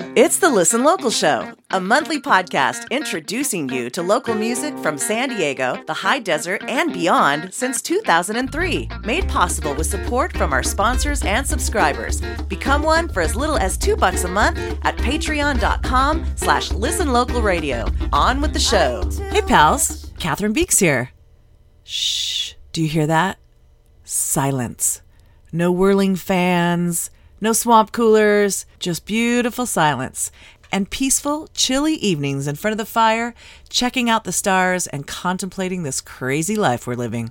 It's the Listen Local Show, a monthly podcast introducing you to local music from San Diego, the high desert, and beyond since 2003. Made possible with support from our sponsors and subscribers. Become one for as little as two bucks a month at patreon.com slash listenlocalradio. On with the show. Hey pals, Catherine Beeks here. Shh, do you hear that? Silence. No whirling fans no swamp coolers, just beautiful silence and peaceful, chilly evenings in front of the fire, checking out the stars and contemplating this crazy life we're living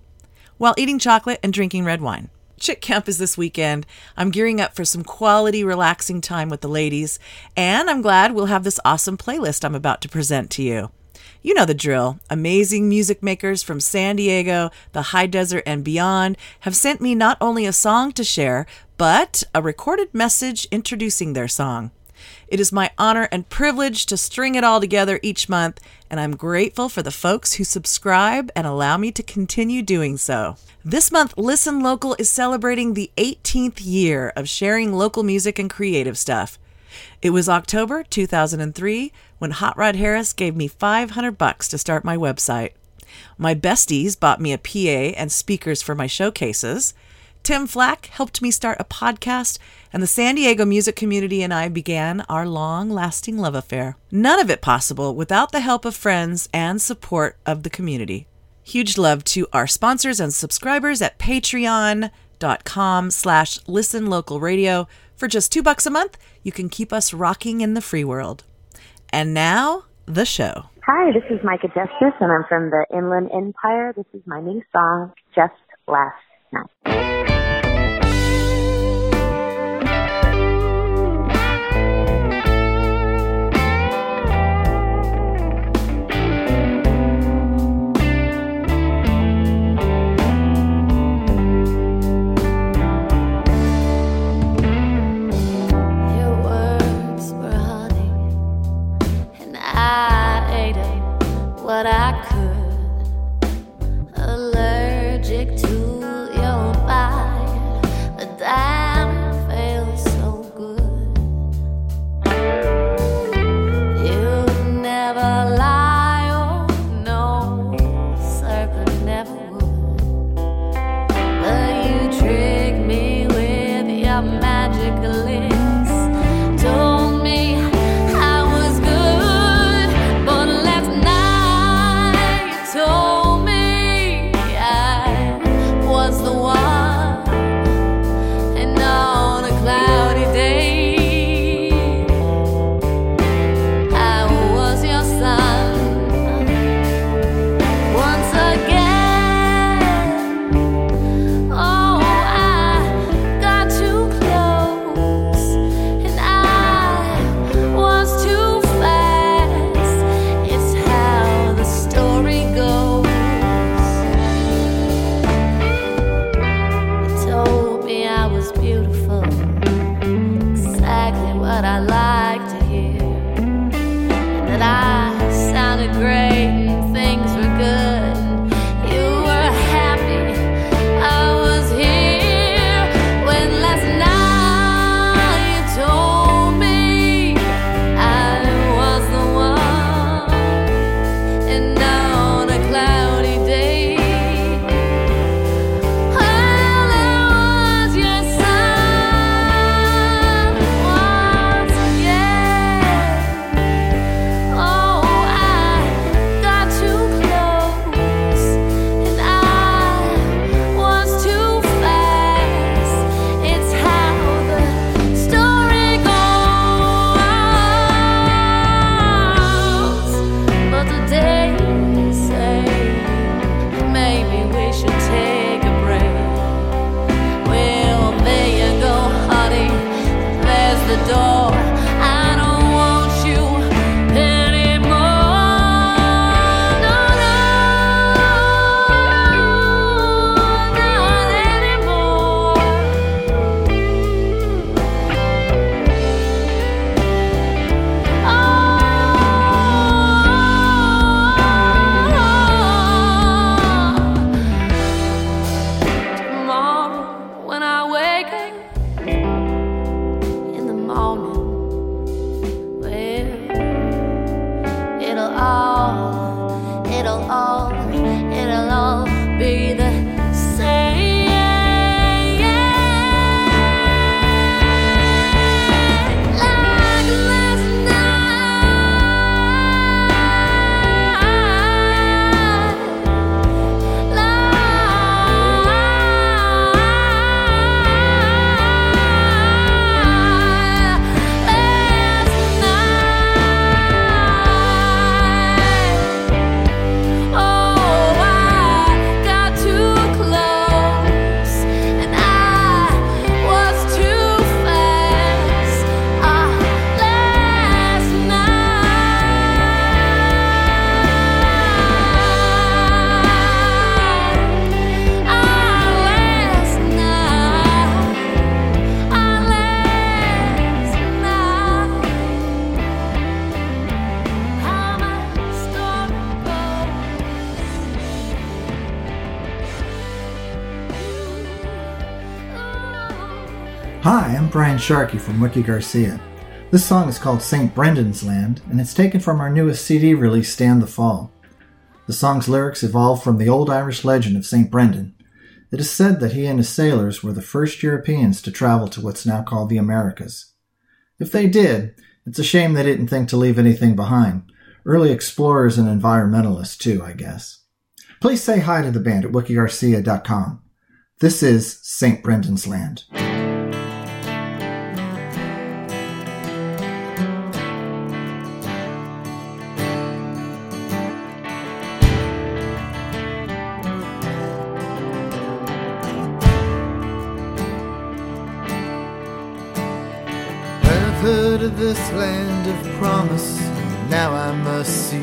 while eating chocolate and drinking red wine. Chick Camp is this weekend. I'm gearing up for some quality, relaxing time with the ladies, and I'm glad we'll have this awesome playlist I'm about to present to you. You know the drill. Amazing music makers from San Diego, the high desert, and beyond have sent me not only a song to share, but a recorded message introducing their song. It is my honor and privilege to string it all together each month, and I'm grateful for the folks who subscribe and allow me to continue doing so. This month, Listen Local is celebrating the 18th year of sharing local music and creative stuff. It was October 2003 when Hot Rod Harris gave me 500 bucks to start my website. My besties bought me a PA and speakers for my showcases. Tim Flack helped me start a podcast, and the San Diego music community and I began our long lasting love affair. None of it possible without the help of friends and support of the community. Huge love to our sponsors and subscribers at patreon.com slash listenlocalradio. For just two bucks a month, you can keep us rocking in the free world. And now, the show. Hi, this is Micah Justice, and I'm from the Inland Empire. This is my new song, Just Last Night. the door. Brian Sharkey from Wiki Garcia. This song is called St. Brendan's Land, and it's taken from our newest CD release, Stand the Fall. The song's lyrics evolved from the old Irish legend of St. Brendan. It is said that he and his sailors were the first Europeans to travel to what's now called the Americas. If they did, it's a shame they didn't think to leave anything behind. Early explorers and environmentalists, too, I guess. Please say hi to the band at wikigarcia.com. This is St. Brendan's Land. This land of promise, now I must see.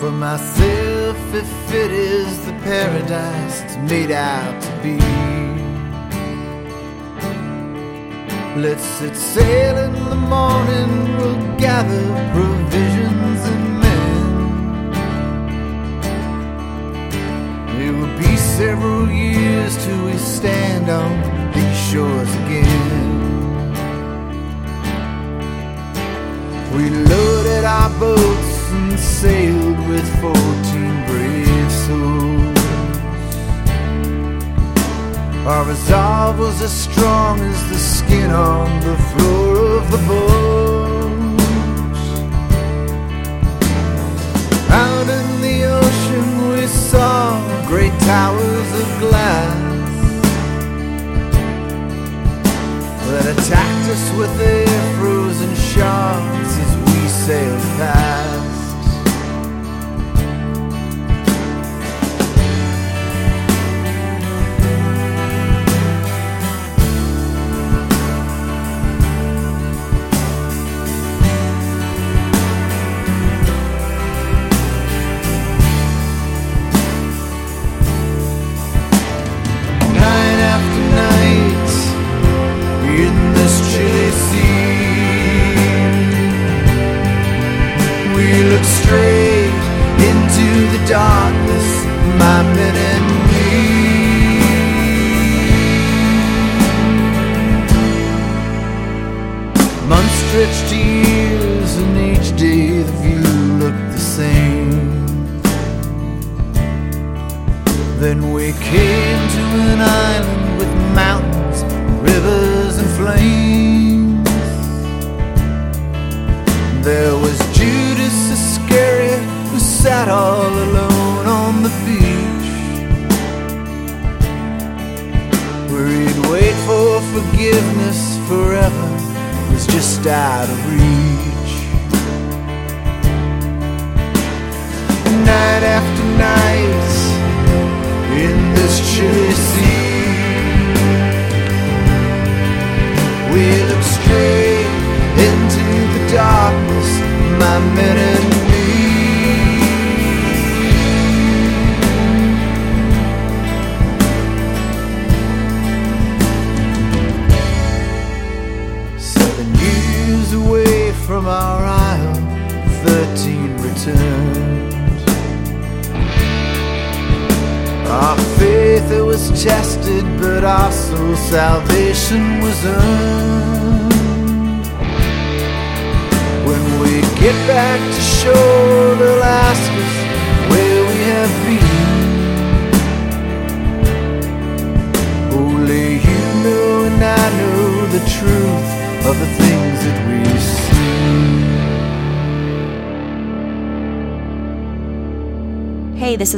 For myself, if it is the paradise it's made out to be. Let's set sail in the morning, we'll gather provisions and men. It will be several years till we stand on shores again. We loaded our boats and sailed with fourteen brave souls. Our resolve was as strong as the skin on the floor of the boat. Out in the ocean we saw great towers of glass that attacked us with their frozen shards as we sailed past.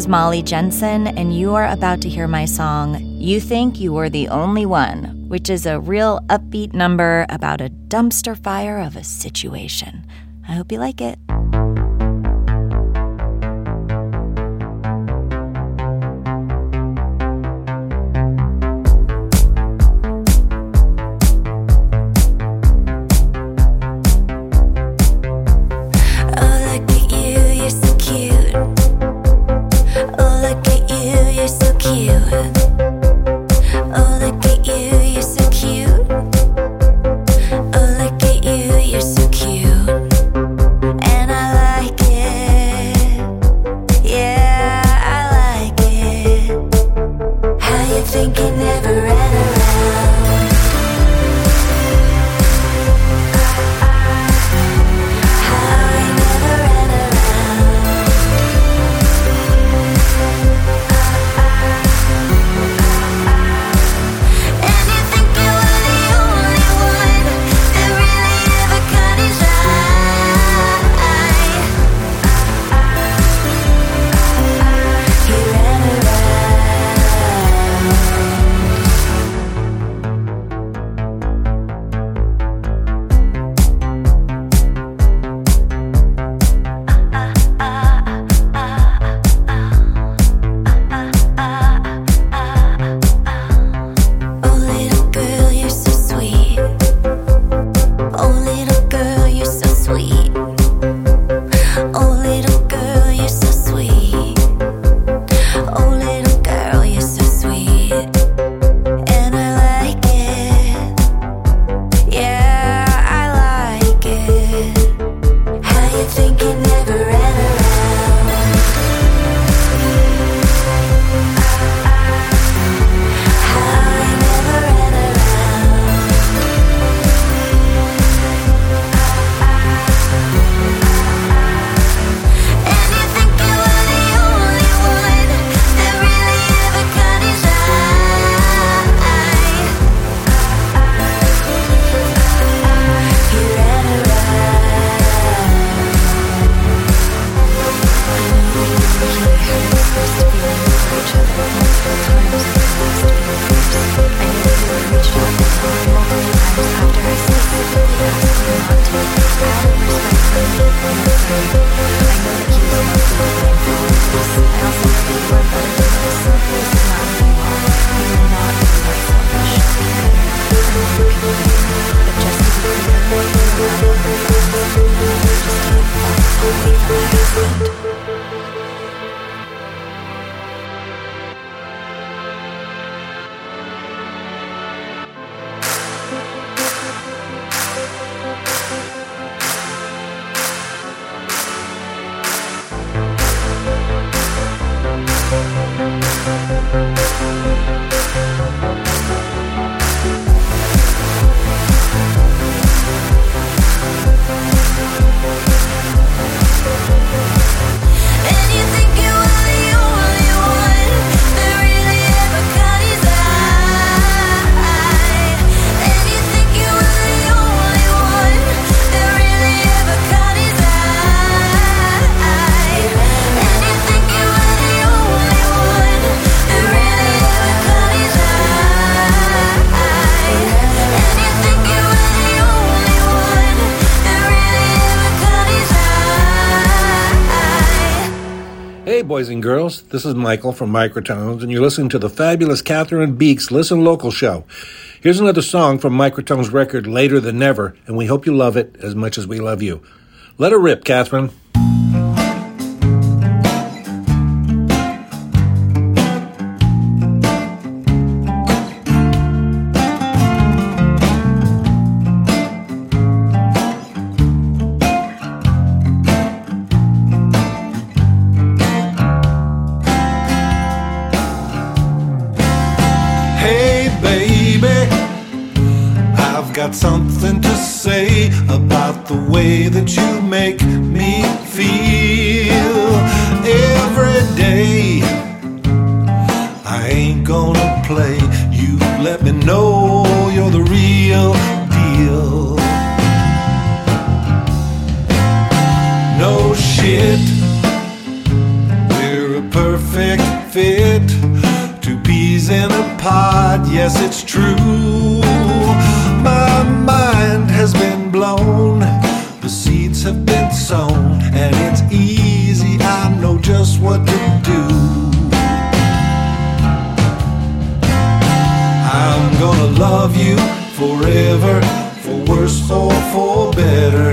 Molly Jensen, and you are about to hear my song, You Think You Were the Only One, which is a real upbeat number about a dumpster fire of a situation. I hope you like it. This is Michael from Microtones, and you're listening to the fabulous Catherine Beeks Listen Local show. Here's another song from Microtones' record, Later Than Never, and we hope you love it as much as we love you. Let her rip, Catherine. Got something to say about the way that you worse or for better.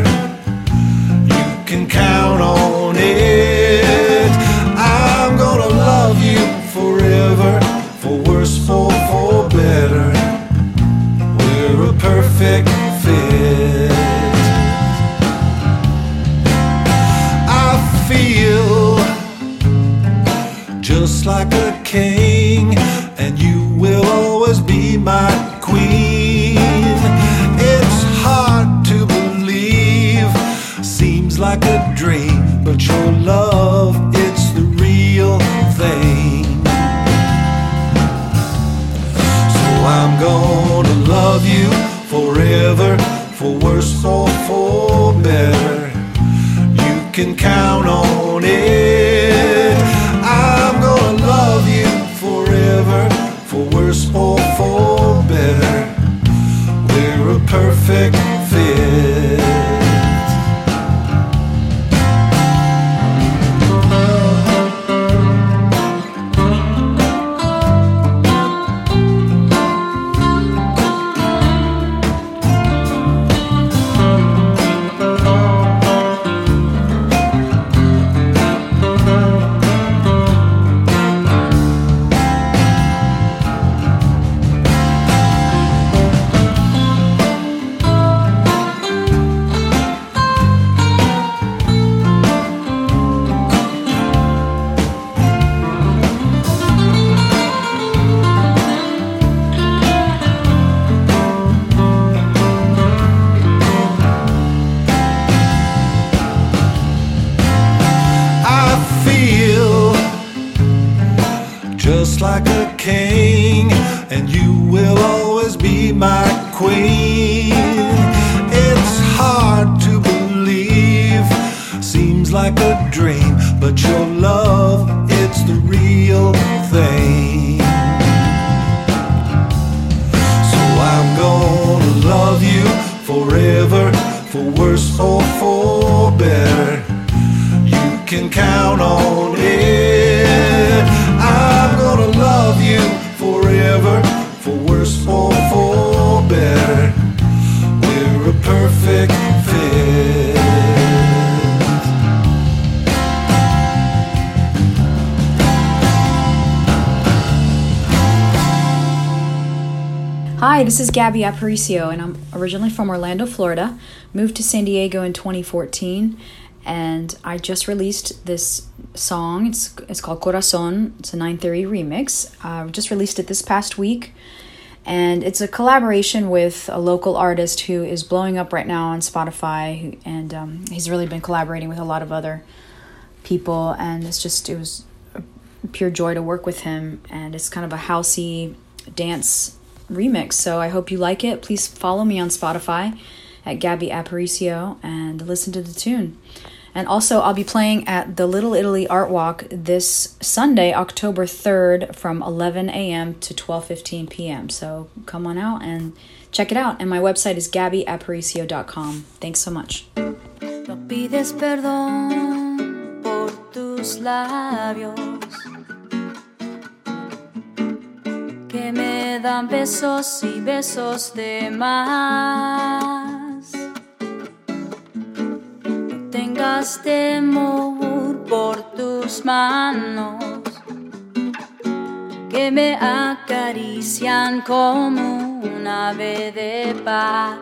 For better. You can count on it. I'm gonna love you forever, for worse or for better. We're a perfect fit. Hi, this is Gabby Aparicio, and I'm originally from Orlando, Florida. Moved to San Diego in 2014, and I just released this song. It's it's called Corazon. It's a Nine Theory remix. I just released it this past week, and it's a collaboration with a local artist who is blowing up right now on Spotify, and um, he's really been collaborating with a lot of other people, and it's just it was pure joy to work with him, and it's kind of a housey dance remix. So I hope you like it. Please follow me on Spotify at Gabby Aparicio and listen to the tune. And also, I'll be playing at the Little Italy Art Walk this Sunday, October 3rd from 11 a.m. to 12.15 p.m. So come on out and check it out. And my website is gabbyaparicio.com. Thanks so much. No pides perdón por tus labios que me dan besos y besos de más. Tengas temor por tus manos que me acarician como un ave de paz.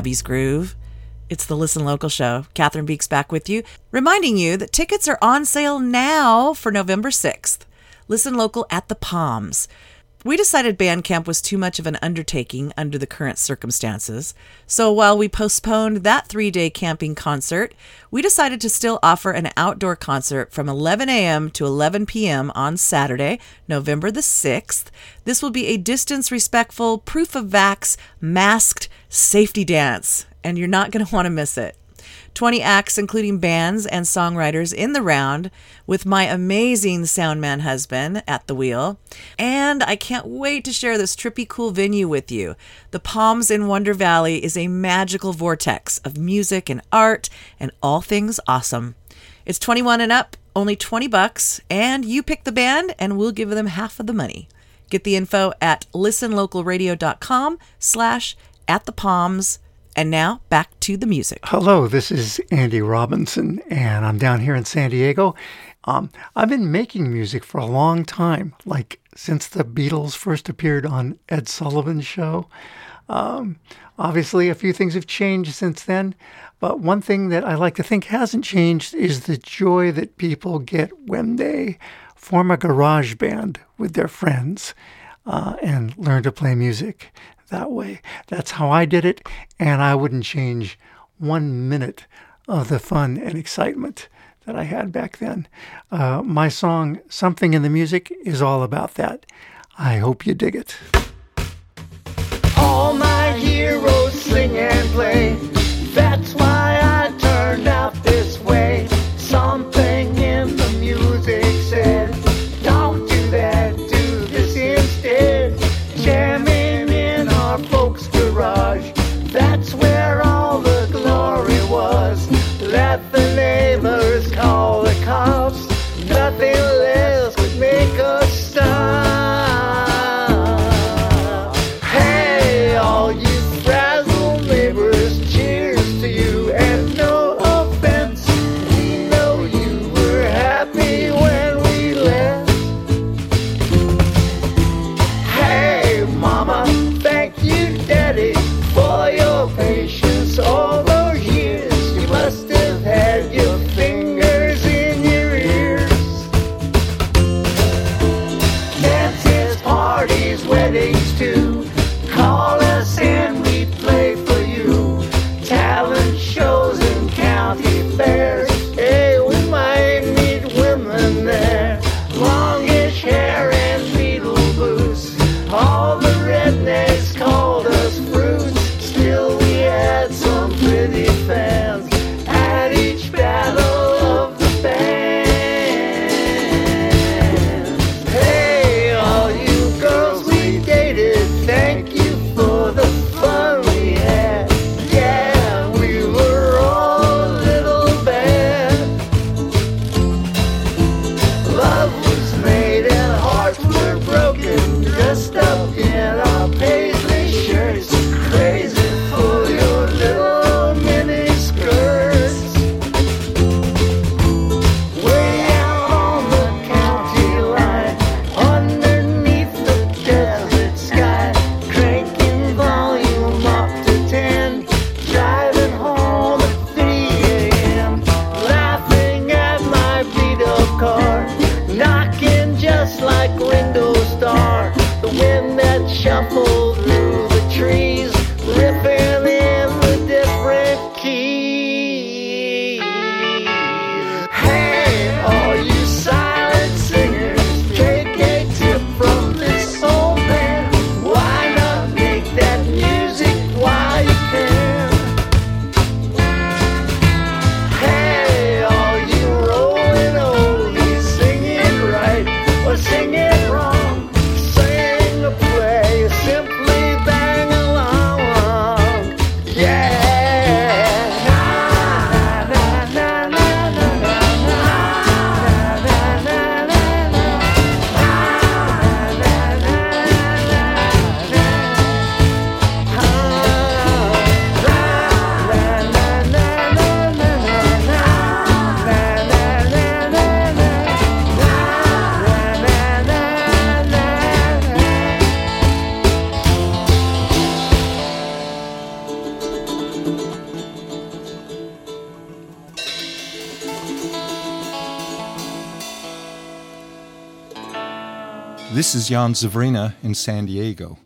I Gabby's Groove. It's the Listen Local show. Catherine Beeks back with you, reminding you that tickets are on sale now for November 6th. Listen Local at the Palms. We decided Bandcamp was too much of an undertaking under the current circumstances. So while we postponed that three day camping concert, we decided to still offer an outdoor concert from 11 a.m. to 11 p.m. on Saturday, November the 6th. This will be a distance respectful, proof of vax, masked safety dance, and you're not going to want to miss it. 20 acts, including bands and songwriters, in the round, with my amazing soundman husband at the wheel. And I can't wait to share this trippy cool venue with you. The Palms in Wonder Valley is a magical vortex of music and art and all things awesome. It's 21 and up, Only 20 bucks, and you pick the band, and we'll give them half of the money. Get the info at listenlocalradio.com slash at the palms. And now back to the music. Hello, this is Andy Robinson, and I'm down here in San Diego. Um, I've been making music for a long time, like since the Beatles first appeared on Ed Sullivan's show. Um, obviously, a few things have changed since then, but one thing that I like to think hasn't changed is the joy that people get when they form a garage band with their friends uh, and learn to play music that way. That's how I did it, and I wouldn't change one minute of the fun and excitement that I had back then. Uh, my song, Something in the Music, is all about that. I hope you dig it. All my heroes sing and play. This is Jan Zavrina in San Diego.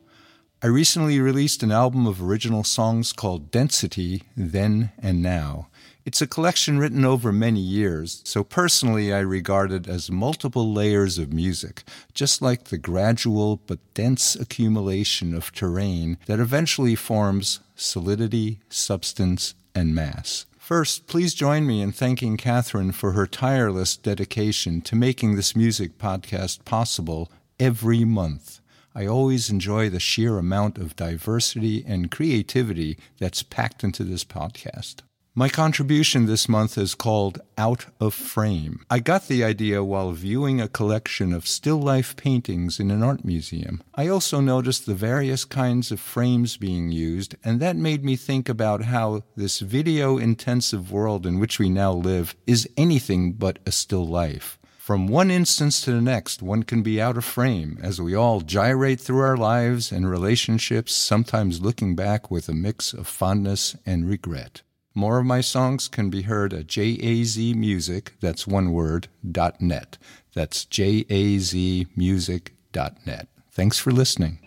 I recently released an album of original songs called Density Then and Now. It's a collection written over many years, so personally I regard it as multiple layers of music, just like the gradual but dense accumulation of terrain that eventually forms solidity, substance, and mass. First, please join me in thanking Catherine for her tireless dedication to making this music podcast possible every month. I always enjoy the sheer amount of diversity and creativity that's packed into this podcast. My contribution this month is called Out of Frame. I got the idea while viewing a collection of still life paintings in an art museum. I also noticed the various kinds of frames being used, and that made me think about how this video intensive world in which we now live is anything but a still life. From one instance to the next, one can be out of frame as we all gyrate through our lives and relationships, sometimes looking back with a mix of fondness and regret. More of my songs can be heard at jazmusic, that's one word, dot net. That's jazmusic dot net. Thanks for listening.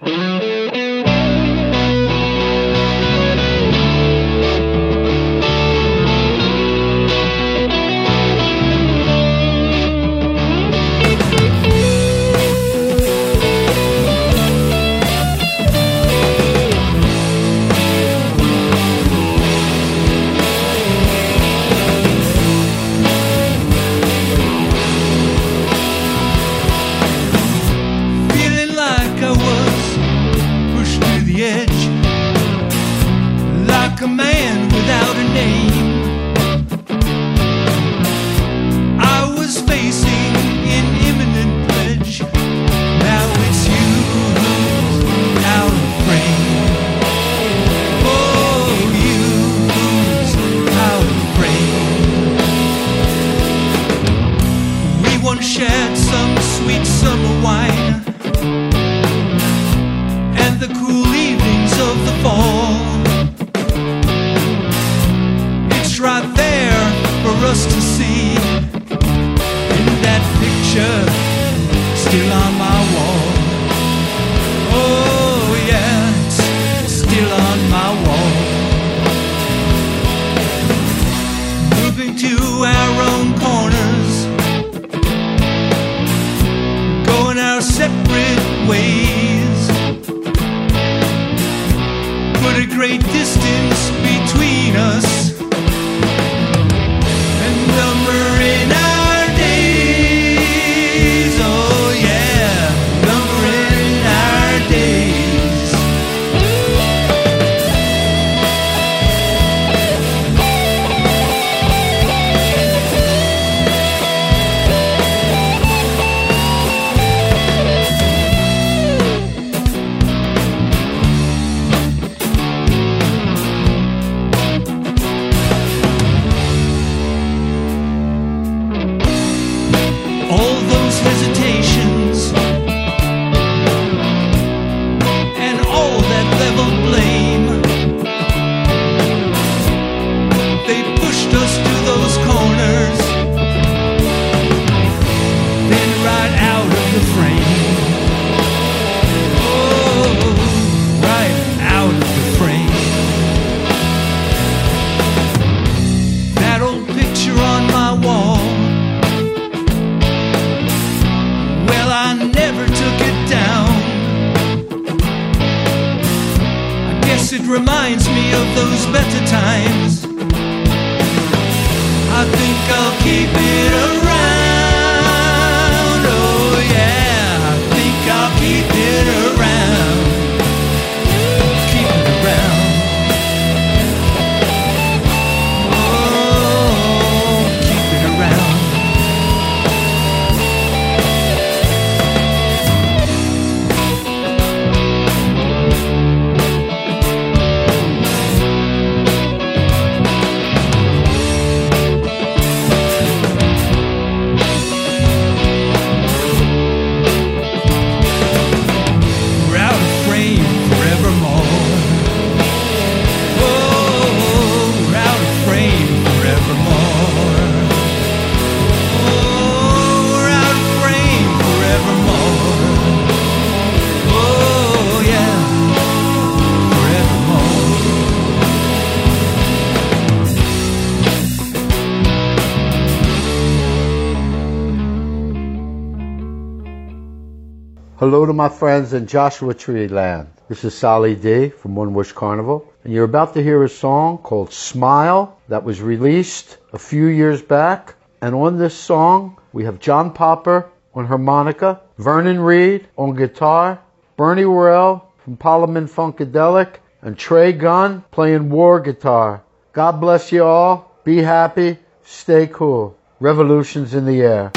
Hello to my friends in Joshua Tree Land. This is Sally D from One Wish Carnival, and you're about to hear a song called Smile that was released a few years back. And on this song, we have John Popper on harmonica, Vernon Reid on guitar, Bernie Worrell from Parliament Funkadelic, and Trey Gunn playing Warr guitar. God bless you all. Be happy. Stay cool. Revolutions in the air.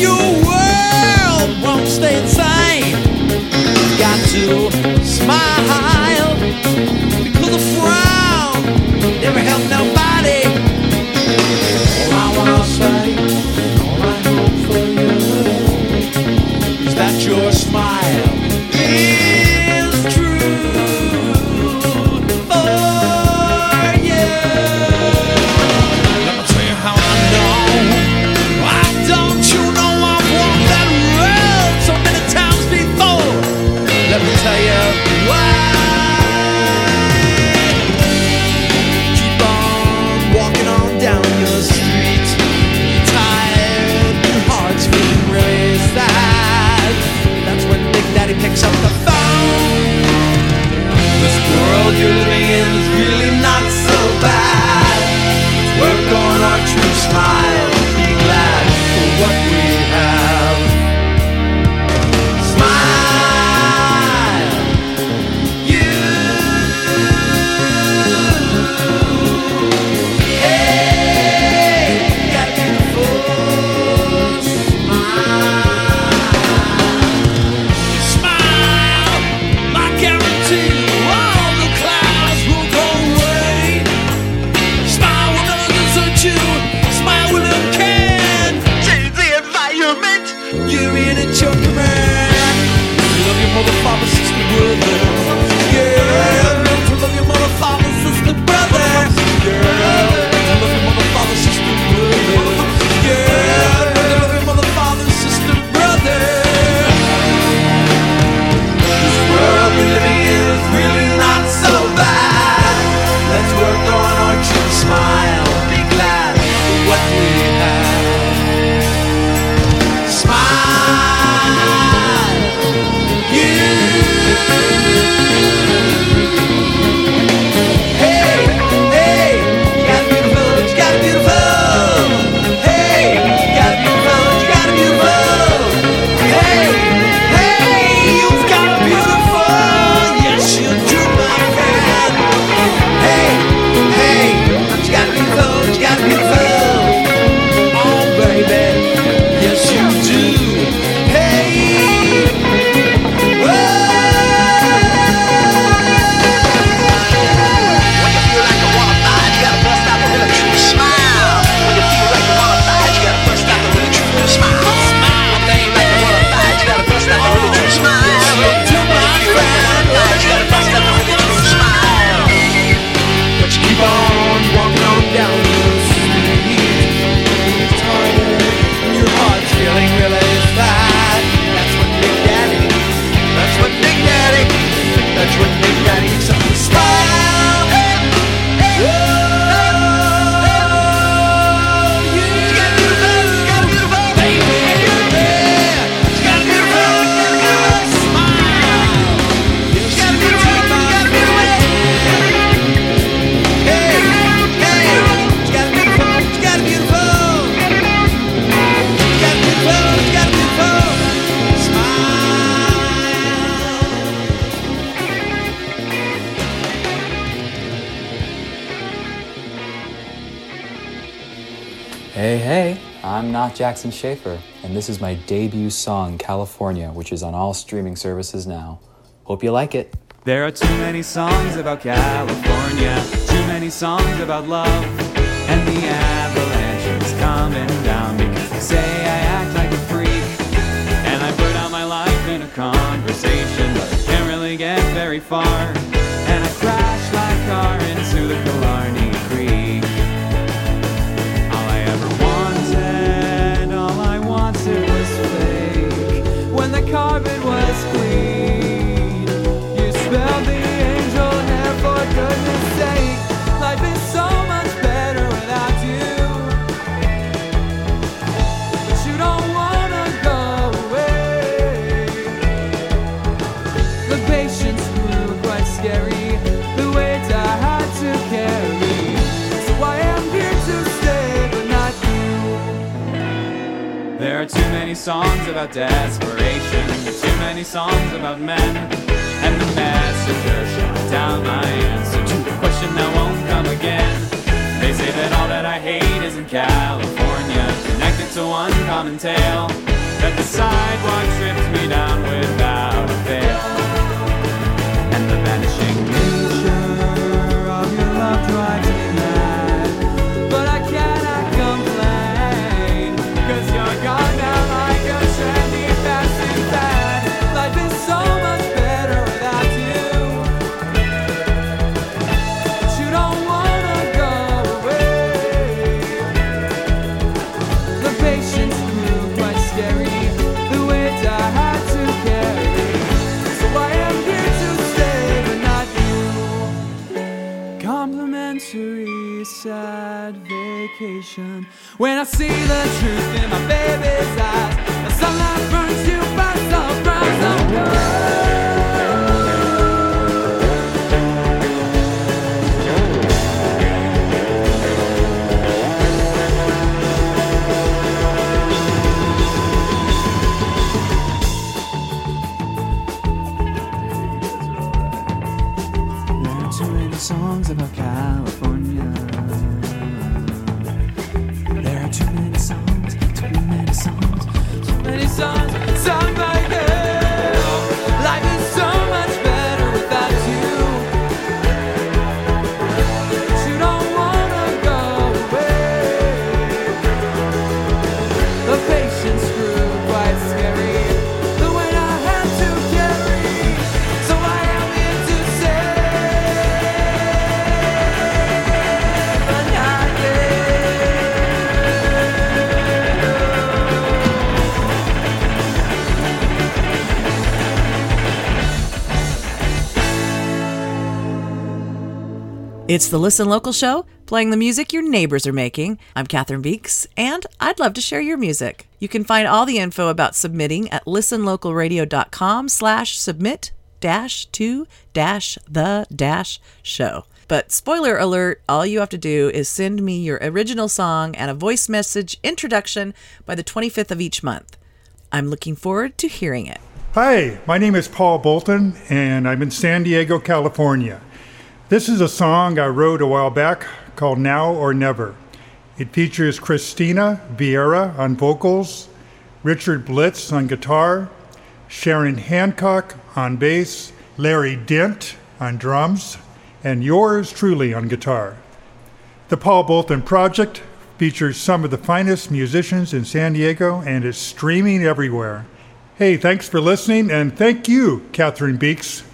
your world won't stay the same. You Got to smile because a frown never helped nobody. you Hey, hey, I'm not Jackson Schaefer, and this is my debut song, California, which is on all streaming services now. Hope you like it. There are too many songs about California, too many songs about love, and the avalanche is coming down because they say I act like a freak, and I burn out my life in a conversation, but I can't really get very far. Songs about desperation, too many songs about men, and the messenger shot down my answer to the question that won't come again. They say that all that I hate is in California, connected to one common tale, that the sidewalk trips me down without When I see the truth in my baby's eyes, It's the Listen Local show, playing the music your neighbors are making. I'm Catherine Beeks, and I'd love to share your music. You can find all the info about submitting at listenlocalradio.com slash submit dash to dash the dash show. But spoiler alert, all you have to do is send me your original song and a voice message introduction by the 25th of each month. I'm looking forward to hearing it. Hi, my name is Paul Bolton, and I'm in San Diego, California. This is a song I wrote a while back called Now or Never. It features Christina Vieira on vocals, Richard Blitz on guitar, Sharon Hancock on bass, Larry Dent on drums, and yours truly on guitar. The Paul Bolton Project features some of the finest musicians in San Diego and is streaming everywhere. Hey, thanks for listening, and thank you, Catherine Beeks.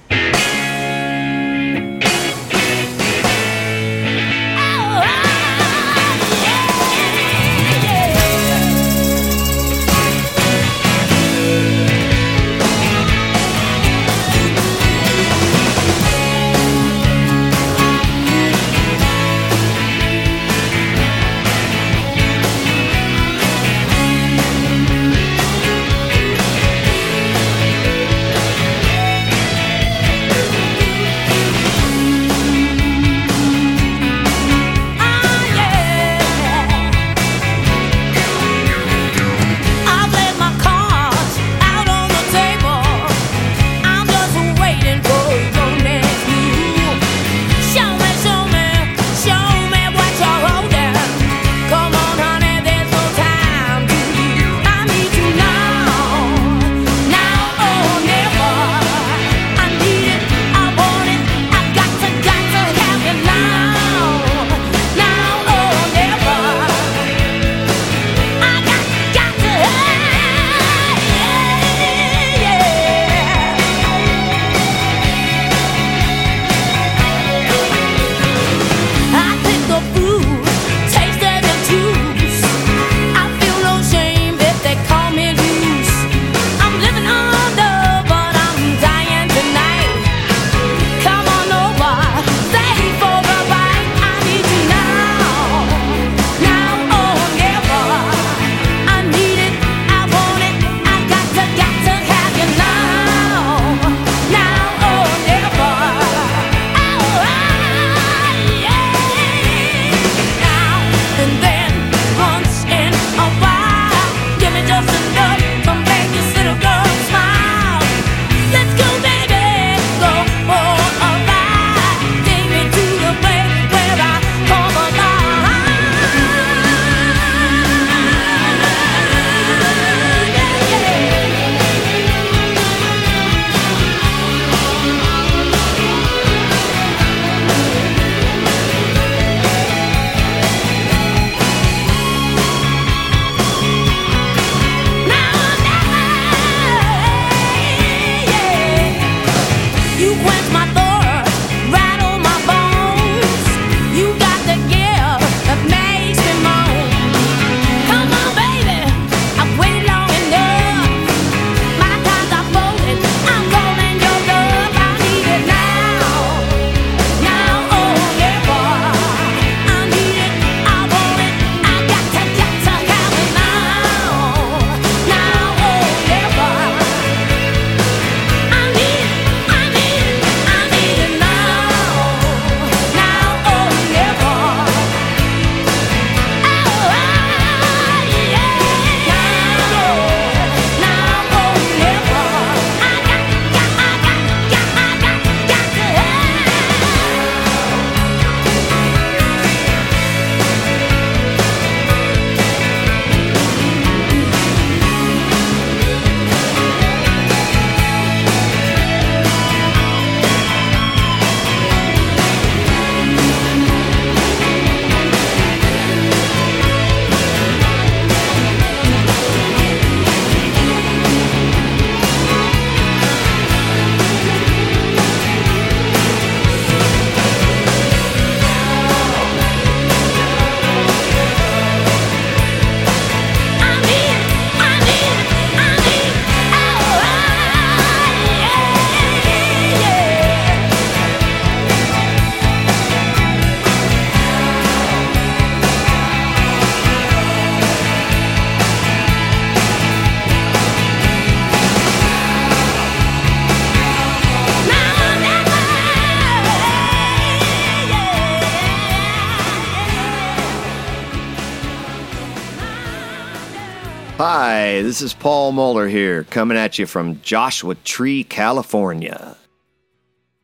This is Paul Moeller here, coming at you from Joshua Tree, California.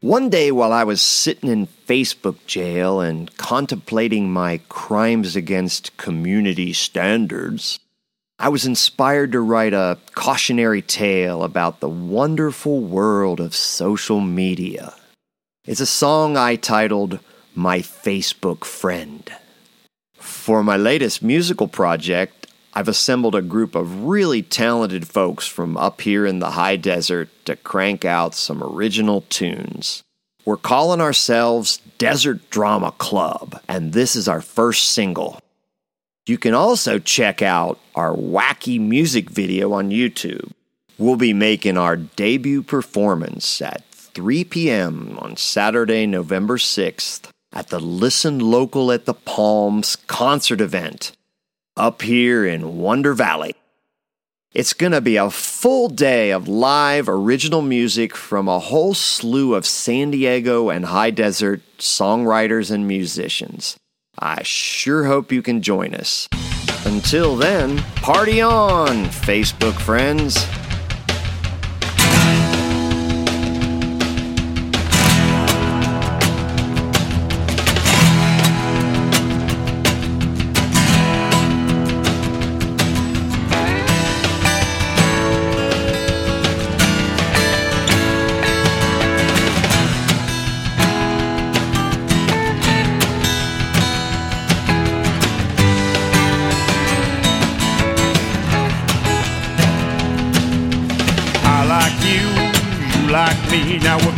One day while I was sitting in Facebook jail and contemplating my crimes against community standards, I was inspired to write a cautionary tale about the wonderful world of social media. It's a song I titled My Facebook Friend. For my latest musical project, I've assembled a group of really talented folks from up here in the high desert to crank out some original tunes. We're calling ourselves Desert Drama Club, and this is our first single. You can also check out our wacky music video on YouTube. We'll be making our debut performance at 3 p.m. on Saturday, November 6th at the Listen Local at the Palms concert event up here in Wonder Valley. It's going to be a full day of live original music from a whole slew of San Diego and high desert songwriters and musicians. I sure hope you can join us. Until then, party on, Facebook friends.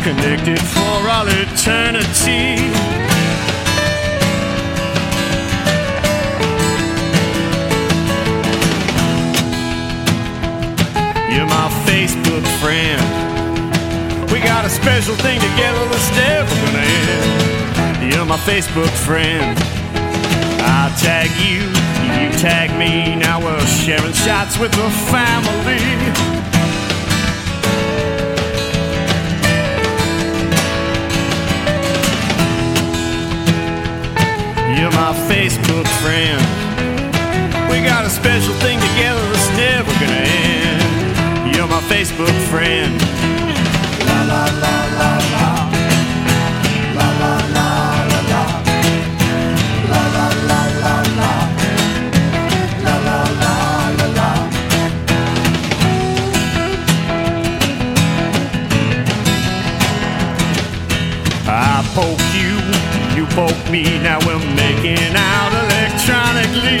Connected for all eternity. You're my Facebook friend. We got a special thing together that's never gonna end. You're my Facebook friend. I tag you, you tag me. Now we're sharing shots with the family. You're my Facebook friend. We got a special thing together that's never gonna end. You're my Facebook friend. La la la la la. La la la la la. La la la la la. La la la la la. I poke you me, now we're making out electronically.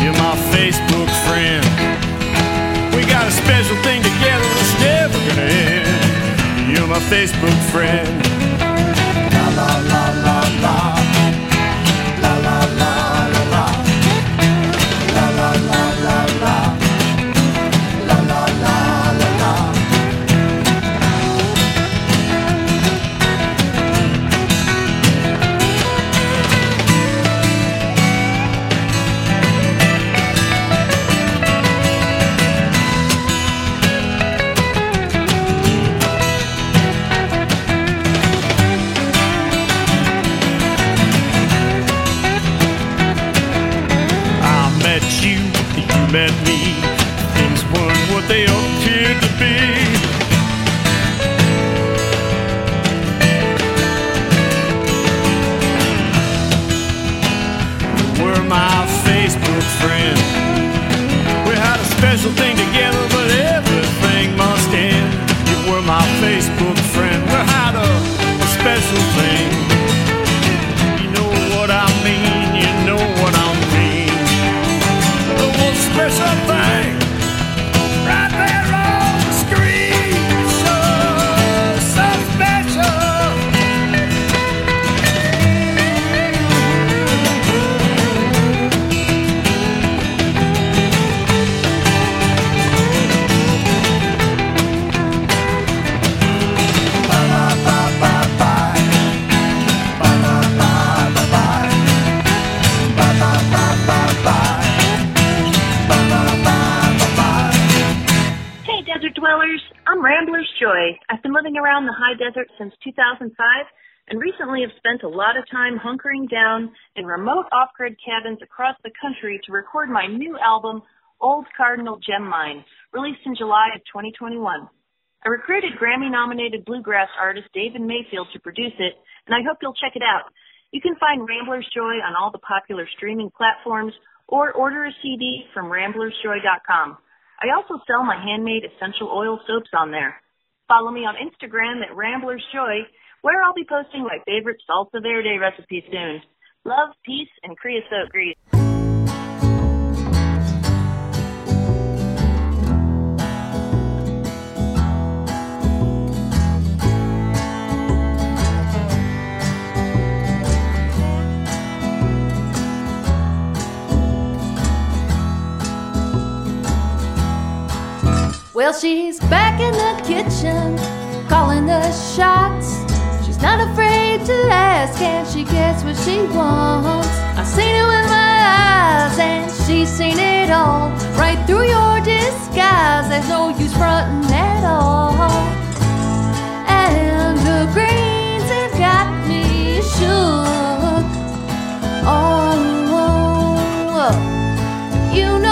You're my Facebook friend. We got a special thing together that's never gonna end. You're my Facebook friend. And recently have spent a lot of time hunkering down in remote off-grid cabins across the country to record my new album, Old Cardinal Gem Mine, released in July of 2021. I recruited Grammy-nominated bluegrass artist David Mayfield to produce it, and I hope you'll check it out. You can find Ramblers Joy on all the popular streaming platforms or order a CD from ramblersjoy.com. I also sell my handmade essential oil soaps on there. Follow me on Instagram at Ramblers Joy, where I'll be posting my favorite salsa verde recipe soon. Love, peace, and creosote grease. Well, she's back in the kitchen, calling the shots. Not afraid to ask, and she gets what she wants. I've seen it with my eyes, and she's seen it all. Right through your disguise, there's no use fronting at all. And the greens have got me shook. Oh, oh, oh. you know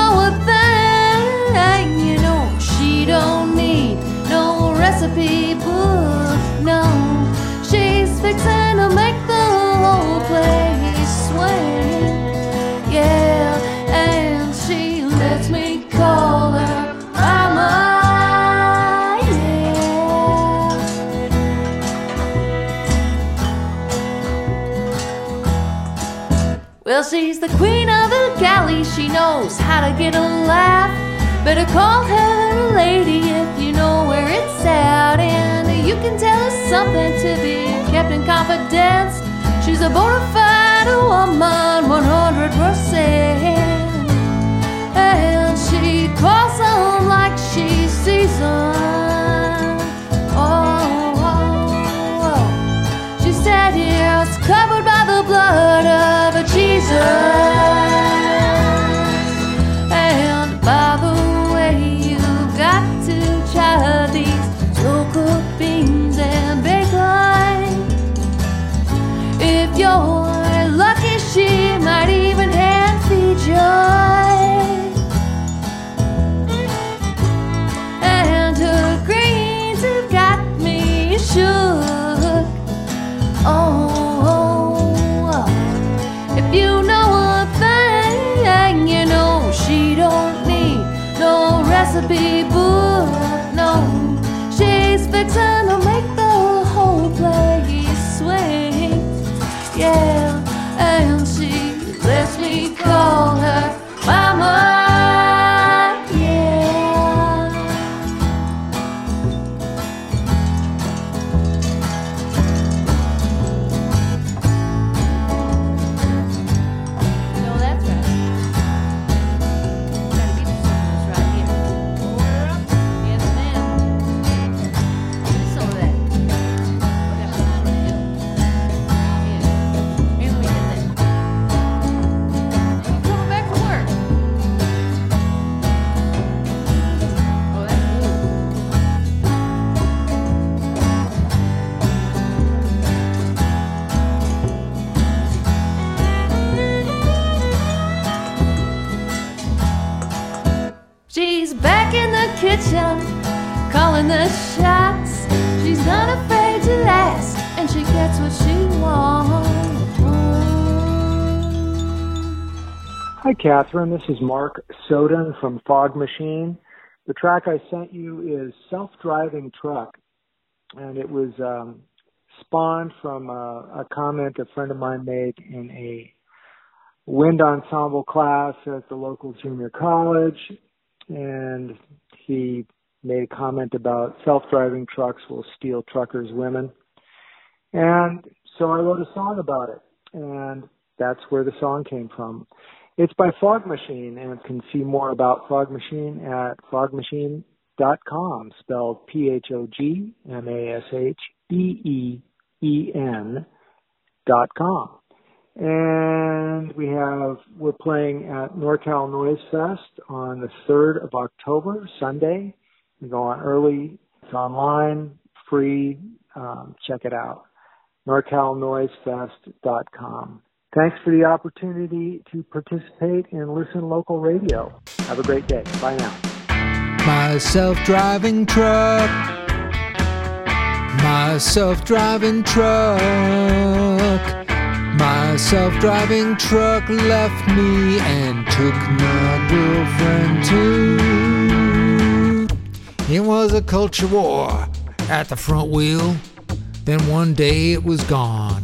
Well, she's the queen of the galley. She knows how to get a laugh. Better call her a lady if you know where it's at. And you can tell her something to be kept in confidence. She's a bona fide woman, 100%. And she calls them like she sees them. Oh, oh, oh. Covered by the blood of Hi, Catherine. This is Mark Soden from Phog Masheeen. The track I sent you is Self Driving Truck, and it was um, spawned from a, a comment a friend of mine made in a wind ensemble class at the local junior college. And he made a comment about self driving trucks will steal truckers' women. And so I wrote a song about it. And that's where the song came from. It's by Phog Masheeen, and you can see more about Phog Masheeen at phogmasheeen.com, spelled P H O G M A S H E E E N dot com. And we have we're playing at NorCal Noise Fest on the third of October, Sunday, You go on early. It's online, free. Um, check it out. NorCalNoiseFest.com. Thanks for the opportunity to participate in Listen Local Radio. Have a great day. Bye now. My self driving truck. My self driving truck. My self driving truck left me and took my girlfriend too. It was a culture war at the front wheel. Then one day it was gone.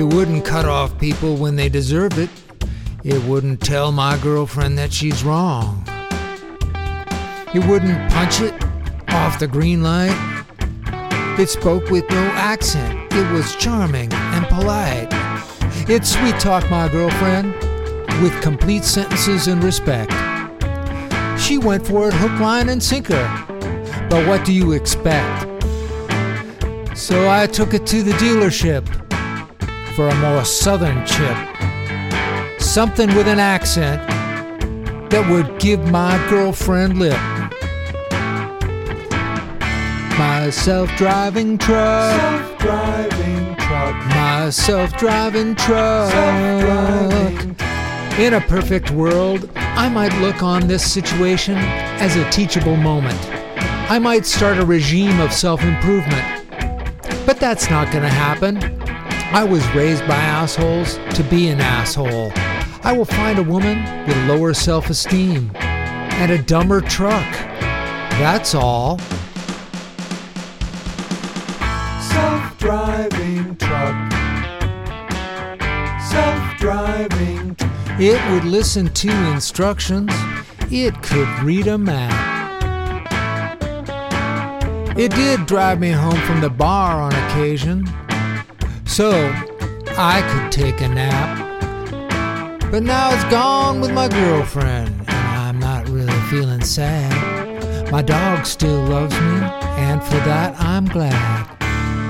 It wouldn't cut off people when they deserve it. It wouldn't tell my girlfriend that she's wrong. It wouldn't punch it off the green light. It spoke with no accent. It was charming and polite. It sweet talked my girlfriend with complete sentences and respect. She went for it hook, line, and sinker. But what do you expect? So I took it to the dealership for a more southern chip. Something with an accent that would give my girlfriend lip. My self driving truck. Self driving truck. My self driving truck. In a perfect world, I might look on this situation as a teachable moment. I might start a regime of self improvement. But that's not going to happen. I was raised by assholes to be an asshole. I will find a woman with lower self esteem and a dumber truck. That's all. Self driving truck. Self driving. It would listen to instructions. It could read a map. It did drive me home from the bar on occasion, so I could take a nap. But now it's gone with my girlfriend, and I'm not really feeling sad. My dog still loves me, and for that I'm glad.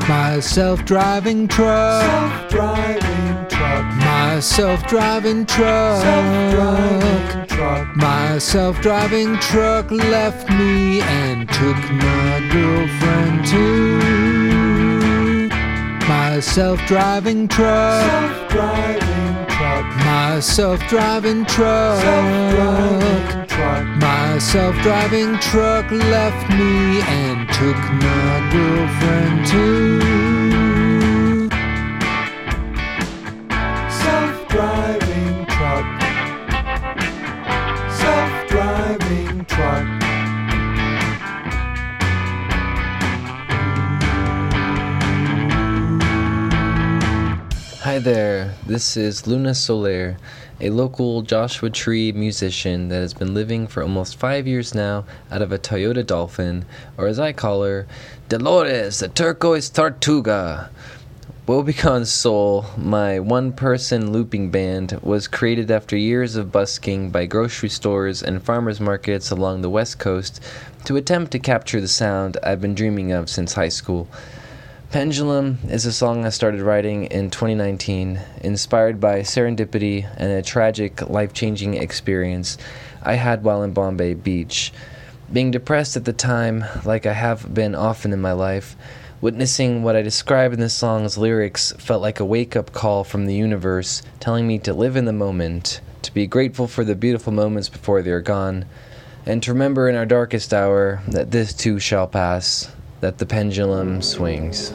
My self driving truck. Self driving truck. My self driving truck. Self driving truck. My self driving truck left me and took my girlfriend too. My self driving truck. Self driving truck. My self driving truck. Self driving truck. My self driving truck left me and took my girlfriend too. There, this is Luna Soler, a local Joshua Tree musician that has been living for almost five years now out of a Toyota Dolphin, or as I call her, Dolores, the turquoise Tortuga. Woebegone Soul, my one person looping band, was created after years of busking by grocery stores and farmers markets along the west coast to attempt to capture the sound I've been dreaming of since high school. Pendulum is a song I started writing in 2019, inspired by serendipity and a tragic, life changing experience I had while in Bombay Beach. Being depressed at the time, like I have been often in my life, witnessing what I describe in the song's lyrics felt like a wake up call from the universe telling me to live in the moment, to be grateful for the beautiful moments before they are gone, and to remember in our darkest hour that this too shall pass that the pendulum swings.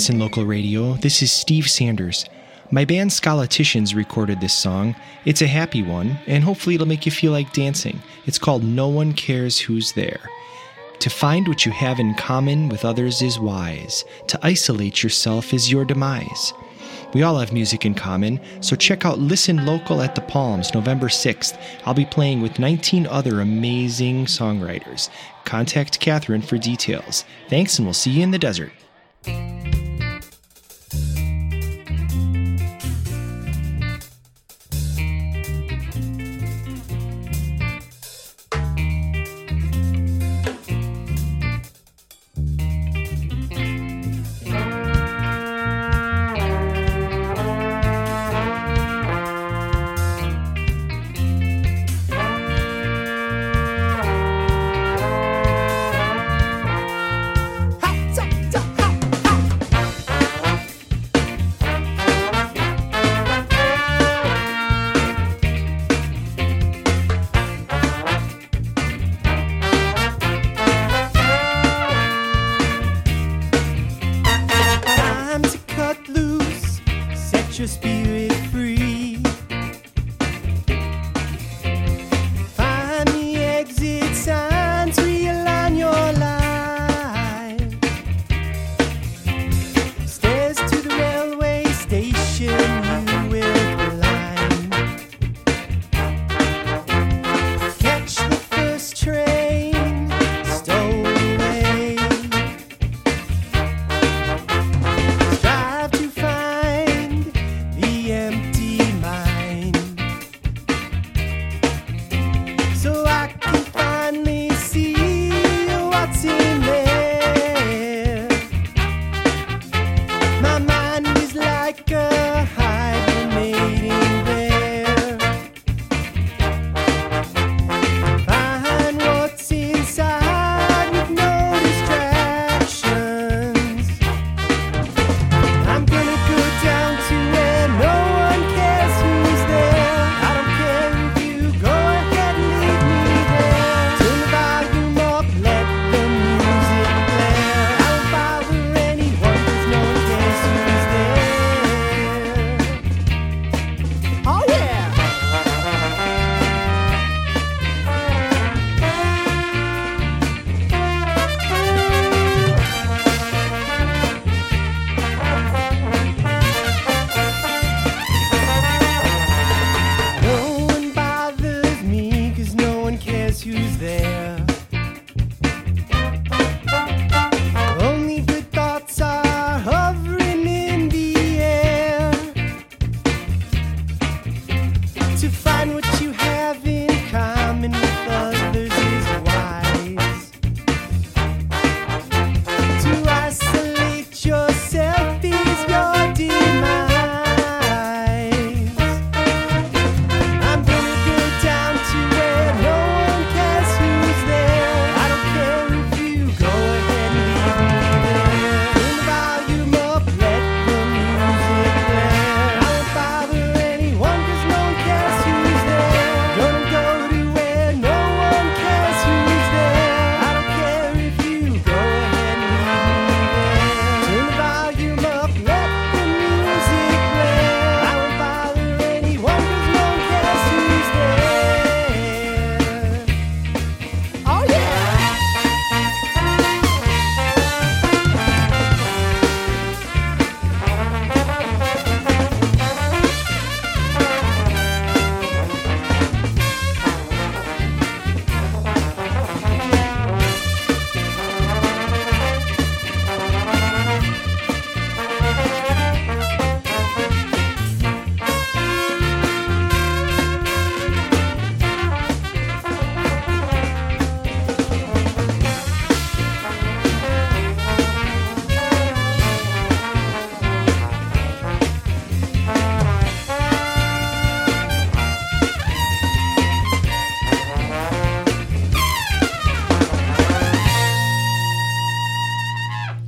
Listen Local Radio. This is Steve Sanders. My band Scholaticians, recorded this song. It's a happy one, and hopefully it'll make you feel like dancing. It's called No One Cares Who's There. To find what you have in common with others is wise. To isolate yourself is your demise. We all have music in common, so check out Listen Local at the Palms November 6th. I'll be playing with 19 other amazing songwriters. Contact Catherine for details. Thanks, and we'll see you in the desert.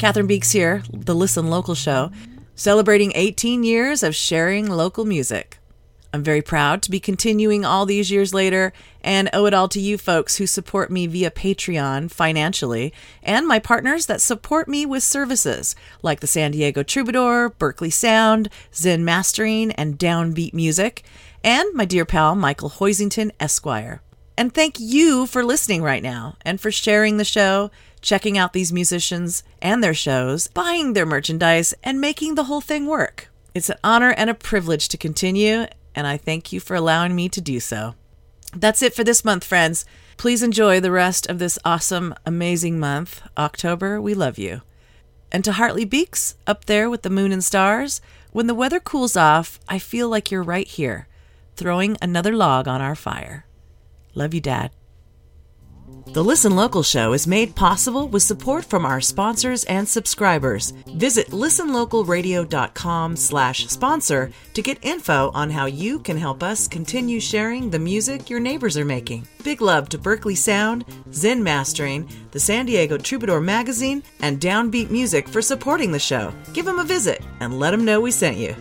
Catherine Beeks here, the Listen Local Show, celebrating 18 years of sharing local music. I'm very proud to be continuing all these years later and owe it all to you folks who support me via Patreon financially and my partners that support me with services like the San Diego Troubadour, Berkeley Sound, Zen Mastering, and Downbeat Music, and my dear pal Michael Hoisington Esquire. And thank you for listening right now and for sharing the show checking out these musicians and their shows, buying their merchandise, and making the whole thing work. It's an honor and a privilege to continue, and I thank you for allowing me to do so. That's it for this month, friends. Please enjoy the rest of this awesome, amazing month. October, we love you. And to Hartley Beeks, up there with the moon and stars, when the weather cools off, I feel like you're right here, throwing another log on our fire. Love you, Dad. The Listen Local show is made possible with support from our sponsors and subscribers. Visit listenlocalradio.com slash sponsor to get info on how you can help us continue sharing the music your neighbors are making. Big love to Berkeley Sound, Zen Mastering, the San Diego Troubadour Magazine, and Downbeat Music for supporting the show. Give them a visit and let them know we sent you.